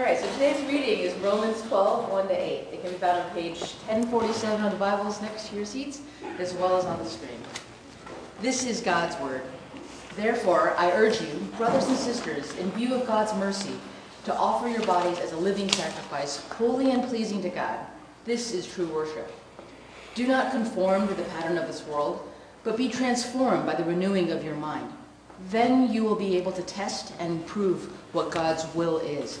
All right, so today's reading is Romans 12, 1 to 8. It can be found on page 1047 of the Bibles next to your seats, as well as on the screen. This is God's Word. Therefore, I urge you, brothers and sisters, in view of God's mercy, to offer your bodies as a living sacrifice, holy and pleasing to God. This is true worship. Do not conform to the pattern of this world, but be transformed by the renewing of your mind. Then you will be able to test and prove what God's will is,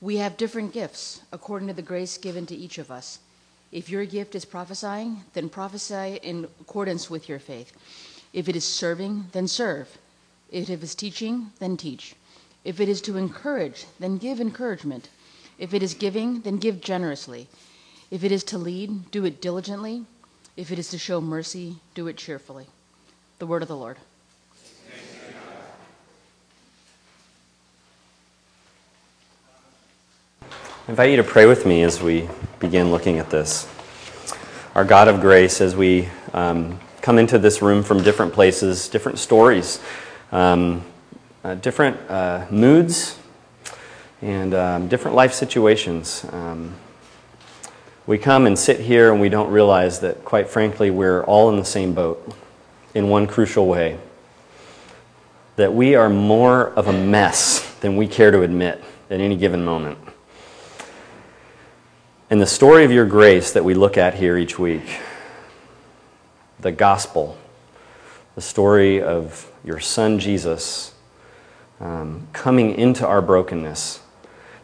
We have different gifts according to the grace given to each of us. If your gift is prophesying, then prophesy in accordance with your faith. If it is serving, then serve. If it is teaching, then teach. If it is to encourage, then give encouragement. If it is giving, then give generously. If it is to lead, do it diligently. If it is to show mercy, do it cheerfully. The word of the Lord. I invite you to pray with me as we begin looking at this. Our God of grace, as we um, come into this room from different places, different stories, um, uh, different uh, moods, and um, different life situations. Um, we come and sit here and we don't realize that, quite frankly, we're all in the same boat in one crucial way. That we are more of a mess than we care to admit at any given moment. And the story of your grace that we look at here each week, the gospel, the story of your son Jesus um, coming into our brokenness,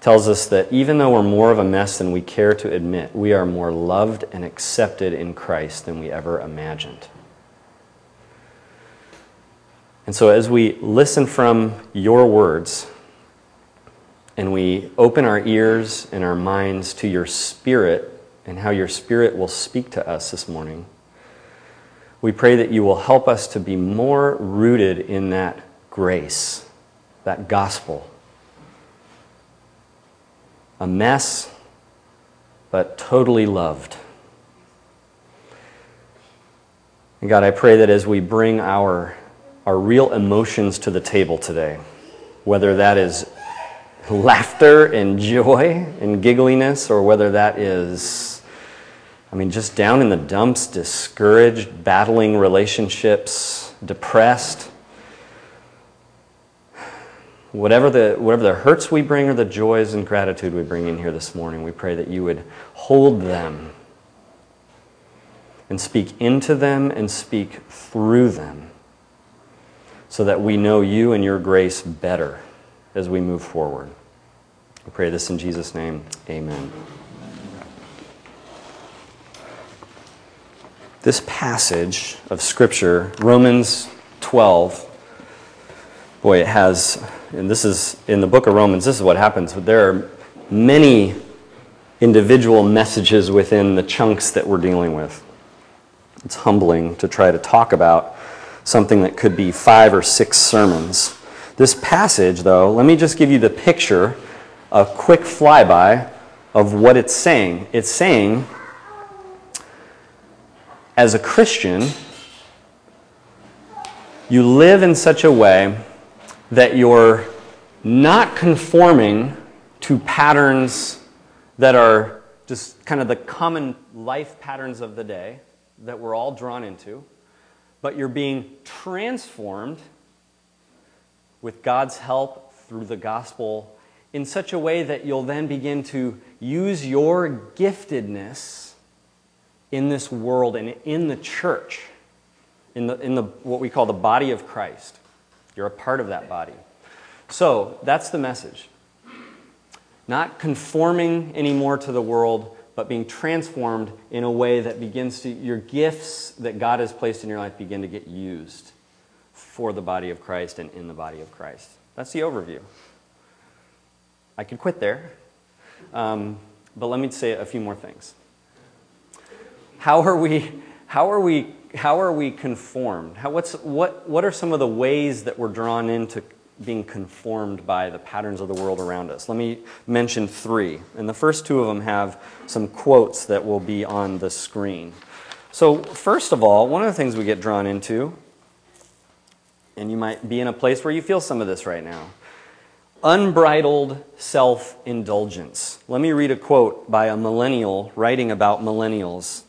tells us that even though we're more of a mess than we care to admit, we are more loved and accepted in Christ than we ever imagined. And so, as we listen from your words, and we open our ears and our minds to your Spirit and how your Spirit will speak to us this morning, we pray that you will help us to be more rooted in that grace, that gospel. A mess, but totally loved. And God, I pray that as we bring our, our real emotions to the table today, whether that is laughter and joy and giggliness, or whether that is, I mean, just down in the dumps, discouraged, battling relationships, depressed. Whatever the, whatever the hurts we bring or the joys and gratitude we bring in here this morning, we pray that you would hold them and speak into them and speak through them so that we know you and your grace better as we move forward. We pray this in Jesus' name. Amen. This passage of Scripture, Romans 12, boy, it has, and this is in the book of Romans, this is what happens. There are many individual messages within the chunks that we're dealing with. It's humbling to try to talk about something that could be five or six sermons. This passage, though, let me just give you the picture, a quick flyby of what it's saying. It's saying, as a Christian, you live in such a way that you're not conforming to patterns that are just kind of the common life patterns of the day that we're all drawn into, but you're being transformed with God's help through the gospel in such a way that you'll then begin to use your giftedness in this world and in the church, in, the, in the, what we call the body of Christ. You're a part of that body. So that's the message. Not conforming anymore to the world, but being transformed in a way that begins to, your gifts that God has placed in your life begin to get used for the body of Christ and in the body of Christ. That's the overview. I could quit there, Um, but let me say a few more things. How are we, how are we, how are we conformed? How, what's, what, what are some of the ways that we're drawn into being conformed by the patterns of the world around us? Let me mention three. And the first two of them have some quotes that will be on the screen. So, first of all, one of the things we get drawn into, and you might be in a place where you feel some of this right now unbridled self indulgence. Let me read a quote by a millennial writing about millennials.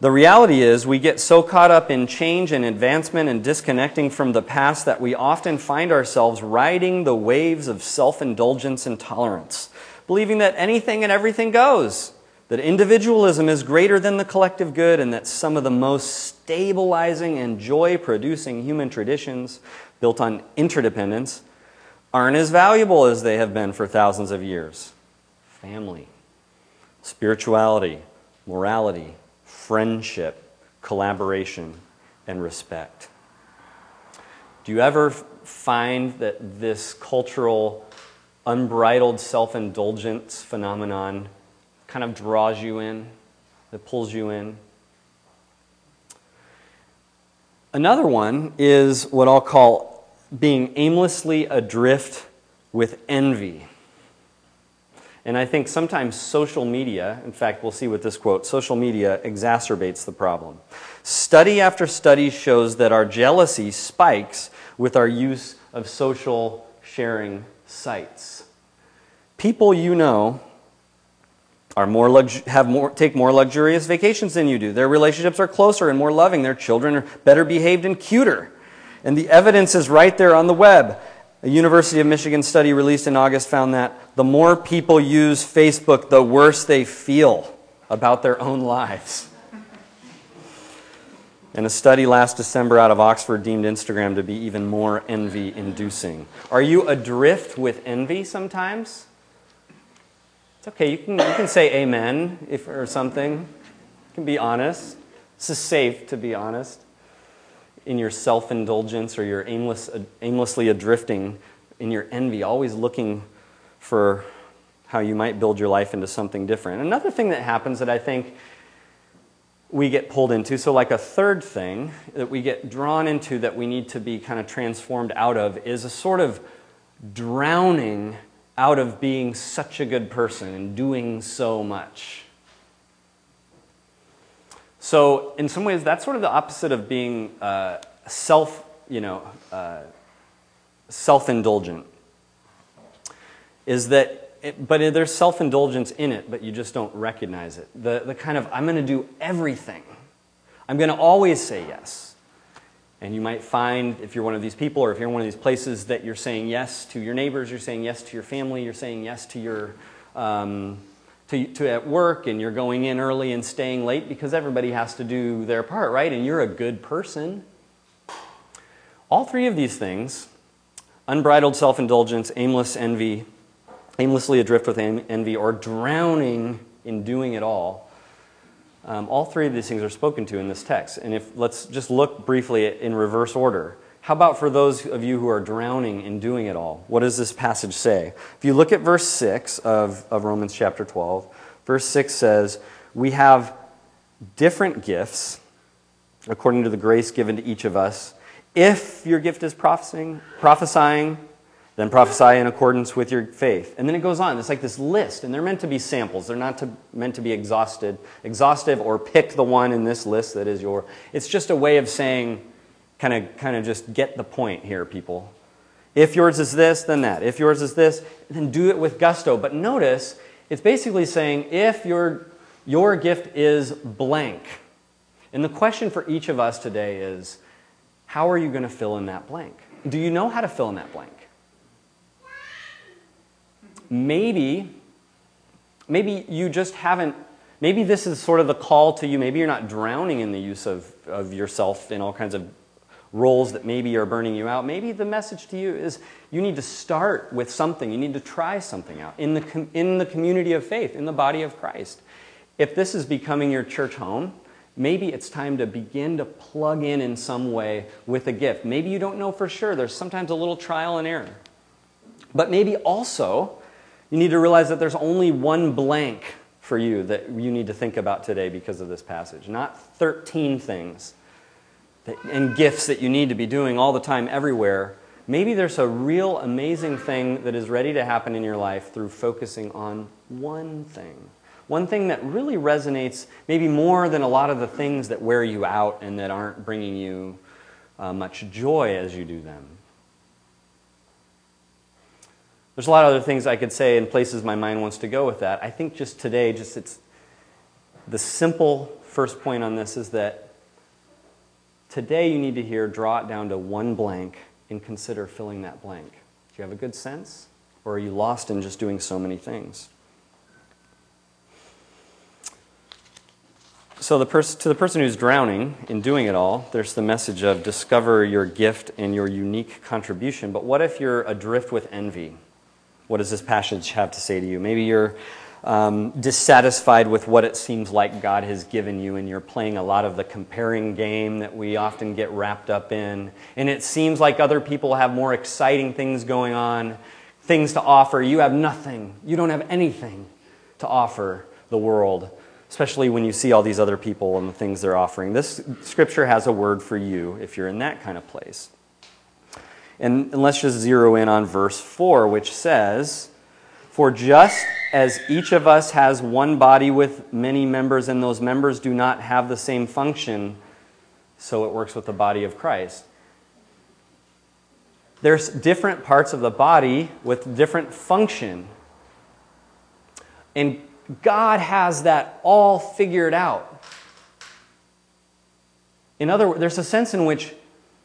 The reality is, we get so caught up in change and advancement and disconnecting from the past that we often find ourselves riding the waves of self indulgence and tolerance, believing that anything and everything goes, that individualism is greater than the collective good, and that some of the most stabilizing and joy producing human traditions built on interdependence aren't as valuable as they have been for thousands of years. Family, spirituality, morality, friendship, collaboration, and respect. Do you ever find that this cultural, unbridled self indulgence phenomenon kind of draws you in, that pulls you in? Another one is what I'll call being aimlessly adrift with envy. And I think sometimes social media, in fact, we'll see with this quote, social media exacerbates the problem. Study after study shows that our jealousy spikes with our use of social sharing sites. People you know are more lux- have more, take more luxurious vacations than you do. Their relationships are closer and more loving. Their children are better behaved and cuter. And the evidence is right there on the web. A University of Michigan study released in August found that the more people use Facebook, the worse they feel about their own lives. And a study last December out of Oxford deemed Instagram to be even more envy inducing. Are you adrift with envy sometimes? It's okay, you can, you can say amen if, or something. You can be honest. This is safe to be honest in your self indulgence or your aimless, aimlessly adrifting in your envy, always looking for how you might build your life into something different. Another thing that happens that I think we get pulled into, so like a third thing that we get drawn into that we need to be kind of transformed out of, is a sort of drowning out of being such a good person and doing so much. So, in some ways, that's sort of the opposite of being uh, self, you know, uh, self-indulgent. Is that, it, but there's self-indulgence in it, but you just don't recognize it. The, the kind of, I'm going to do everything. I'm going to always say yes. And you might find, if you're one of these people, or if you're in one of these places, that you're saying yes to your neighbors, you're saying yes to your family, you're saying yes to your um, to, to at work and you're going in early and staying late because everybody has to do their part, right? And you're a good person. All three of these things unbridled self indulgence, aimless envy, aimlessly adrift with envy, or drowning in doing it all. Um, all three of these things are spoken to in this text. And if let's just look briefly in reverse order. How about for those of you who are drowning in doing it all? What does this passage say? If you look at verse 6 of, of Romans chapter 12, verse 6 says, We have different gifts according to the grace given to each of us. If your gift is prophesying, prophesying, then prophesy in accordance with your faith. And then it goes on. It's like this list, and they're meant to be samples. They're not to, meant to be exhausted, exhaustive or pick the one in this list that is your. It's just a way of saying, kind of kind of just get the point here, people. If yours is this, then that. If yours is this, then do it with gusto. But notice, it's basically saying if your, your gift is blank. And the question for each of us today is how are you going to fill in that blank? Do you know how to fill in that blank? Maybe, maybe you just haven't maybe this is sort of the call to you. Maybe you're not drowning in the use of, of yourself in all kinds of roles that maybe are burning you out, maybe the message to you is you need to start with something. You need to try something out in the, com- in the community of faith, in the body of Christ. If this is becoming your church home, maybe it's time to begin to plug in in some way with a gift. Maybe you don't know for sure. There's sometimes a little trial and error. But maybe also You need to realize that there's only one blank for you that you need to think about today because of this passage, not 13 things and gifts that you need to be doing all the time, everywhere. Maybe there's a real amazing thing that is ready to happen in your life through focusing on one thing. One thing that really resonates, maybe more than a lot of the things that wear you out and that aren't bringing you uh, much joy as you do them. There's a lot of other things I could say and places my mind wants to go with that. I think just today, just it's the simple first point on this is that today you need to hear draw it down to one blank and consider filling that blank. Do you have a good sense? Or are you lost in just doing so many things? So, the pers- to the person who's drowning in doing it all, there's the message of discover your gift and your unique contribution. But what if you're adrift with envy? What does this passage have to say to you? Maybe you're um, dissatisfied with what it seems like God has given you, and you're playing a lot of the comparing game that we often get wrapped up in. And it seems like other people have more exciting things going on, things to offer. You have nothing, you don't have anything to offer the world especially when you see all these other people and the things they're offering. This scripture has a word for you if you're in that kind of place. And, and let's just zero in on verse 4, which says, For just as each of us has one body with many members, and those members do not have the same function, so it works with the body of Christ. There's different parts of the body with different function. And God has that all figured out. In other words, there's a sense in which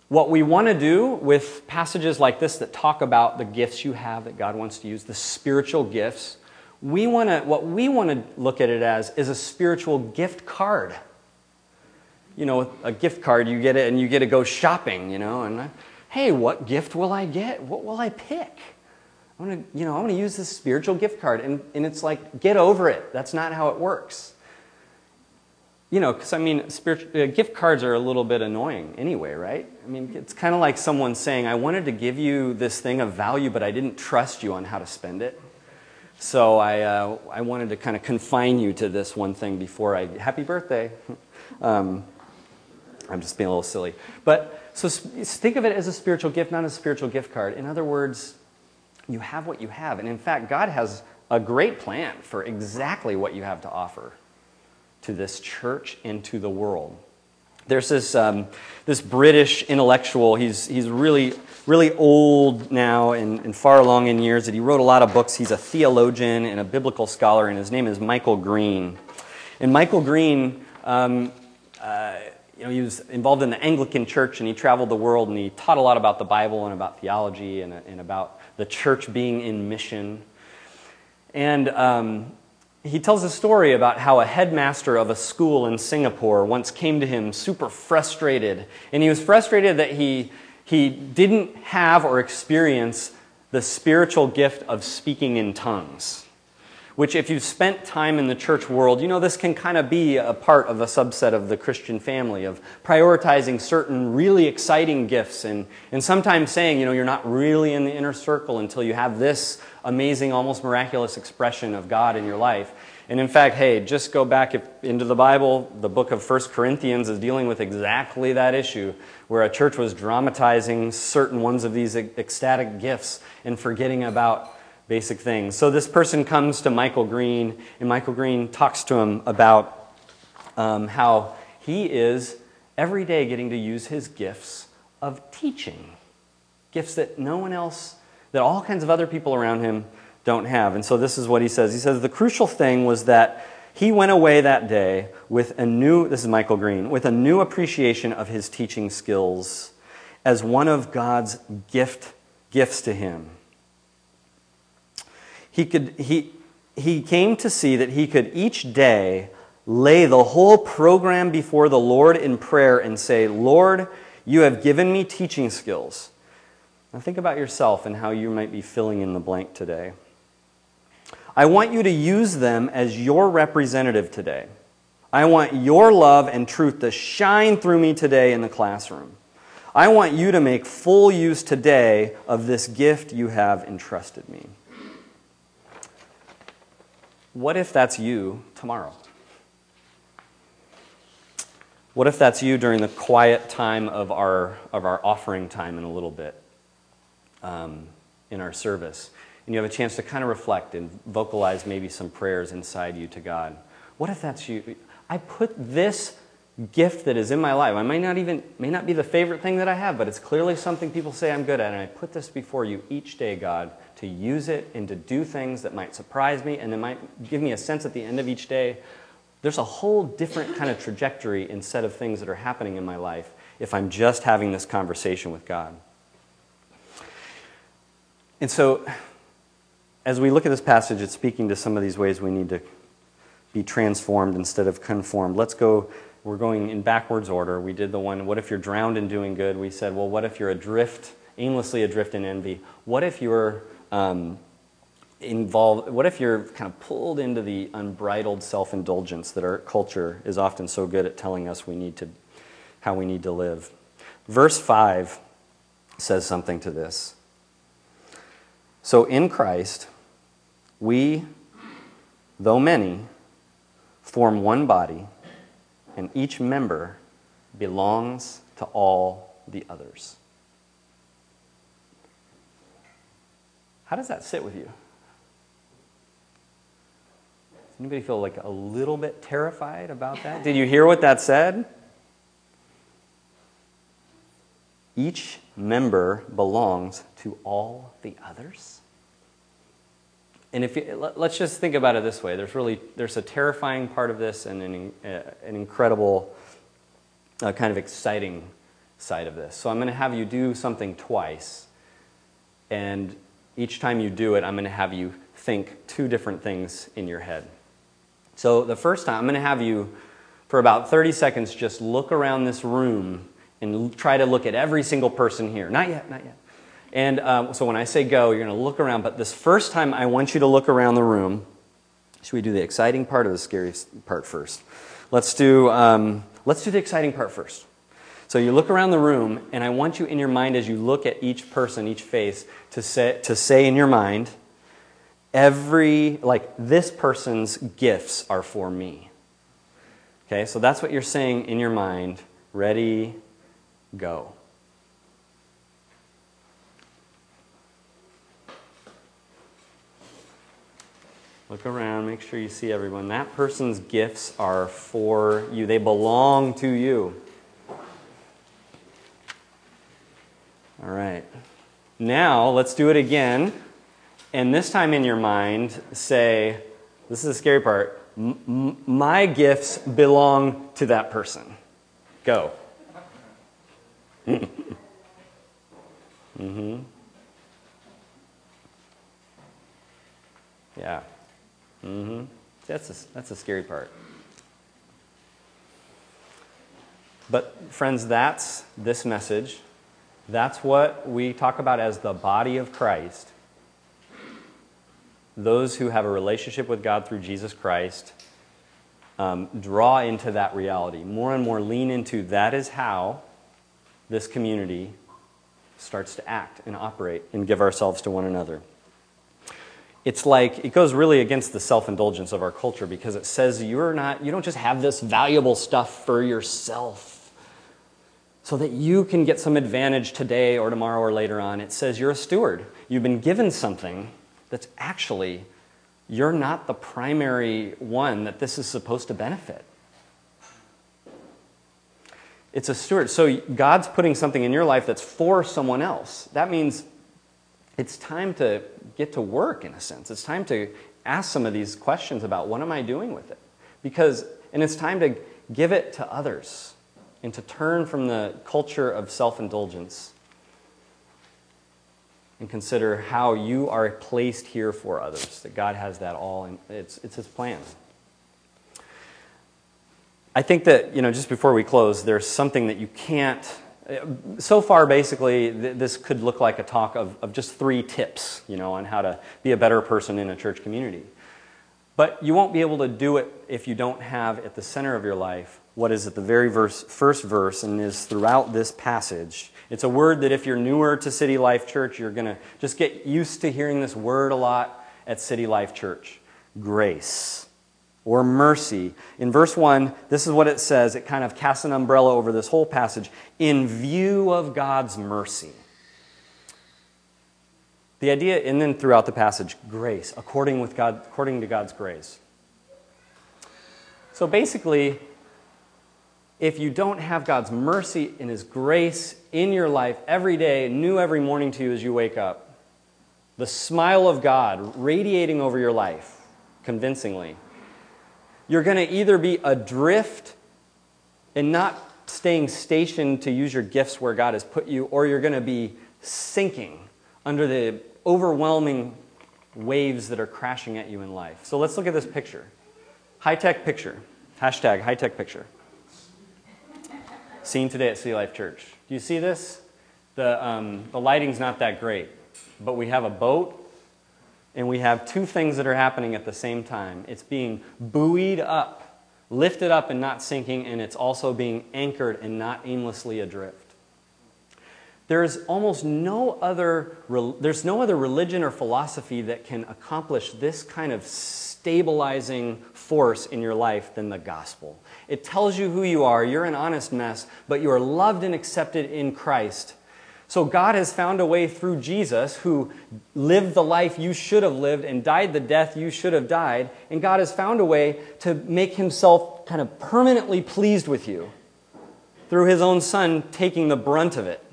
what we want to do with passages like this that talk about the gifts you have that God wants to use, the spiritual gifts, we want to, what we want to look at it as is a spiritual gift card. You know, a gift card, you get it and you get to go shopping, you know, and hey, what gift will I get? What will I pick? I want to, you know, I want to use this spiritual gift card. And, and it's like, get over it. That's not how it works. You know, because I mean, uh, gift cards are a little bit annoying anyway, right? I mean, it's kind of like someone saying, I wanted to give you this thing of value, but I didn't trust you on how to spend it. So I, uh, I wanted to kind of confine you to this one thing before I, happy birthday. um, I'm just being a little silly. But so think of it as a spiritual gift, not a spiritual gift card. In other words, you have what you have. And in fact, God has a great plan for exactly what you have to offer to this church and to the world. There's this, um, this British intellectual, he's, he's really, really old now and, and far along in years, that he wrote a lot of books. He's a theologian and a biblical scholar, and his name is Michael Green. And Michael Green, um, uh, you know, he was involved in the Anglican Church, and he traveled the world, and he taught a lot about the Bible and about theology and, and about the church being in mission. And um, he tells a story about how a headmaster of a school in Singapore once came to him super frustrated. And he was frustrated that he, he didn't have or experience the spiritual gift of speaking in tongues which, if you've spent time in the church world, you know this can kind of be a part of a subset of the Christian family of prioritizing certain really exciting gifts and, and sometimes saying, you know, you're not really in the inner circle until you have this amazing, almost miraculous expression of God in your life. And in fact, hey, just go back into the Bible. The book of 1 Corinthians is dealing with exactly that issue, where a church was dramatizing certain ones of these ecstatic gifts and forgetting about basic things. So this person comes to Michael Green, and Michael Green talks to him about um, how he is every day getting to use his gifts of teaching, gifts that no one else, that all kinds of other people around him don't have. And so this is what he says. He says the crucial thing was that he went away that day with a new, this is Michael Green, with a new appreciation of his teaching skills as one of God's gift gifts to him he, could, he, he came to see that he could each day lay the whole program before the Lord in prayer and say, Lord, you have given me teaching skills. Now think about yourself and how you might be filling in the blank today. I want you to use them as your representative today. I want your love and truth to shine through me today in the classroom. I want you to make full use today of this gift you have entrusted me. What if that's you tomorrow? What if that's you during the quiet time of our, of our offering time in a little bit um, in our service? And you have a chance to kind of reflect and vocalize maybe some prayers inside you to God. What if that's you? I put this gift that is in my life. I may not even may not be the favorite thing that I have, but it's clearly something people say I'm good at, and I put this before you each day, God, to use it and to do things that might surprise me and it might give me a sense at the end of each day. There's a whole different kind of trajectory and set of things that are happening in my life if I'm just having this conversation with God. And so, as we look at this passage, it's speaking to some of these ways we need to be transformed instead of conformed. Let's go we're going in backwards order. We did the one, what if you're drowned in doing good? We said, well, what if you're adrift, aimlessly adrift in envy? What if you're um, involved, what if you're kind of pulled into the unbridled self indulgence that our culture is often so good at telling us we need to, how we need to live? Verse 5 says something to this. So in Christ, we, though many, form one body and each member belongs to all the others. How does that sit with you? Does anybody feel like a little bit terrified about that? Did you hear what that said? Each member belongs to all the others. And if you, let's just think about it this way: there's really there's a terrifying part of this and an, uh, an incredible, uh, kind of exciting side of this. So I'm going to have you do something twice, and each time you do it, I'm going to have you think two different things in your head. So the first time, I'm going to have you, for about 30 seconds, just look around this room and try to look at every single person here. Not yet, not yet. And um, so when I say go, you're going to look around. But this first time, I want you to look around the room. Should we do the exciting part or the scary part first? Let's do, um, let's do the exciting part first. So you look around the room, and I want you in your mind as you look at each person, each face, to say, to say in your mind, every, like, this person's gifts are for me. Okay, so that's what you're saying in your mind. Ready, go. Look around, make sure you see everyone. That person's gifts are for you, they belong to you. All right. Now, let's do it again. And this time in your mind, say, this is the scary part my gifts belong to that person. Go. mm-hmm. Yeah. Mm-hmm. That's a, that's a scary part. But, friends, that's this message. That's what we talk about as the body of Christ. Those who have a relationship with God through Jesus Christ um, draw into that reality. More and more lean into that is how this community starts to act and operate and give ourselves to one another it's like it goes really against the self-indulgence of our culture because it says you're not you don't just have this valuable stuff for yourself so that you can get some advantage today or tomorrow or later on. It says you're a steward. You've been given something that's actually you're not the primary one that this is supposed to benefit. It's a steward. So god's putting something in your life that's for someone else. That means it's time to get to work in a sense. It's time to ask some of these questions about what am I doing with it? Because, and it's time to give it to others and to turn from the culture of self indulgence and consider how you are placed here for others, that God has that all, and it's, it's His plan. I think that, you know, just before we close, there's something that you can't uh, so far, basically, th- this could look like a talk of, of just three tips, you know, on how to be a better person in a church community. But you won't be able to do it if you don't have at the center of your life what is at the very verse, first verse and is throughout this passage. It's a word that if you're newer to City Life Church, you're going to just get used to hearing this word a lot at City Life Church. grace or mercy. In verse 1, this is what it says. It kind of casts an umbrella over this whole passage. In view of God's mercy. The idea, and then throughout the passage, grace, according, with God, according to God's grace. So basically, if you don't have God's mercy and His grace in your life every day, new every morning to you as you wake up, the smile of God radiating over your life convincingly, you're going to either be adrift and not staying stationed to use your gifts where God has put you, or you're going to be sinking under the overwhelming waves that are crashing at you in life. So let's look at this picture. High tech picture. Hashtag high tech picture. Seen today at City Life Church. Do you see this? The, um, the lighting's not that great, but we have a boat and we have two things that are happening at the same time. It's being buoyed up, lifted up and not sinking, and it's also being anchored and not aimlessly adrift. There's almost no other, there's no other religion or philosophy that can accomplish this kind of stabilizing force in your life than the gospel. It tells you who you are. You're an honest mess, but you are loved and accepted in Christ. So God has found a way through Jesus, who lived the life you should have lived and died the death you should have died. And God has found a way to make himself kind of permanently pleased with you through his own son taking the brunt of it.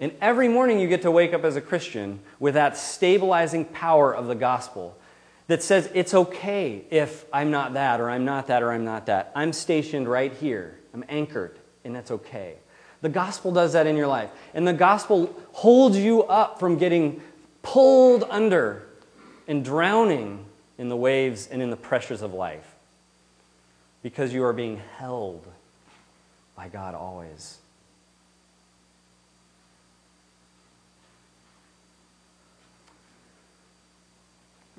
And every morning you get to wake up as a Christian with that stabilizing power of the gospel that says it's okay if I'm not that, or I'm not that, or I'm not that. I'm stationed right here. I'm anchored, and that's okay. The gospel does that in your life. And the gospel holds you up from getting pulled under and drowning in the waves and in the pressures of life because you are being held by God always.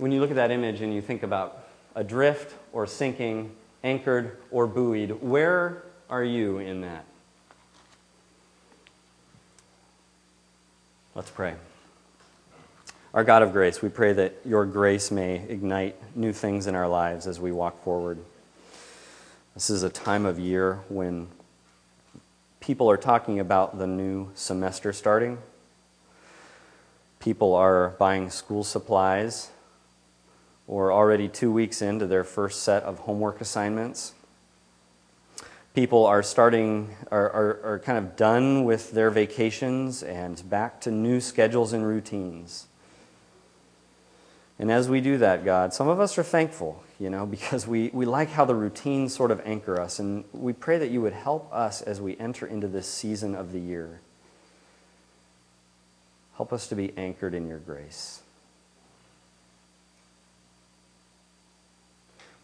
When you look at that image and you think about adrift or sinking, anchored or buoyed, where are you in that? Let's pray. Our God of grace, we pray that your grace may ignite new things in our lives as we walk forward. This is a time of year when people are talking about the new semester starting. People are buying school supplies or already two weeks into their first set of homework assignments. People are starting, are, are, are kind of done with their vacations and back to new schedules and routines. And as we do that, God, some of us are thankful, you know, because we, we like how the routines sort of anchor us. And we pray that you would help us as we enter into this season of the year. Help us to be anchored in your grace.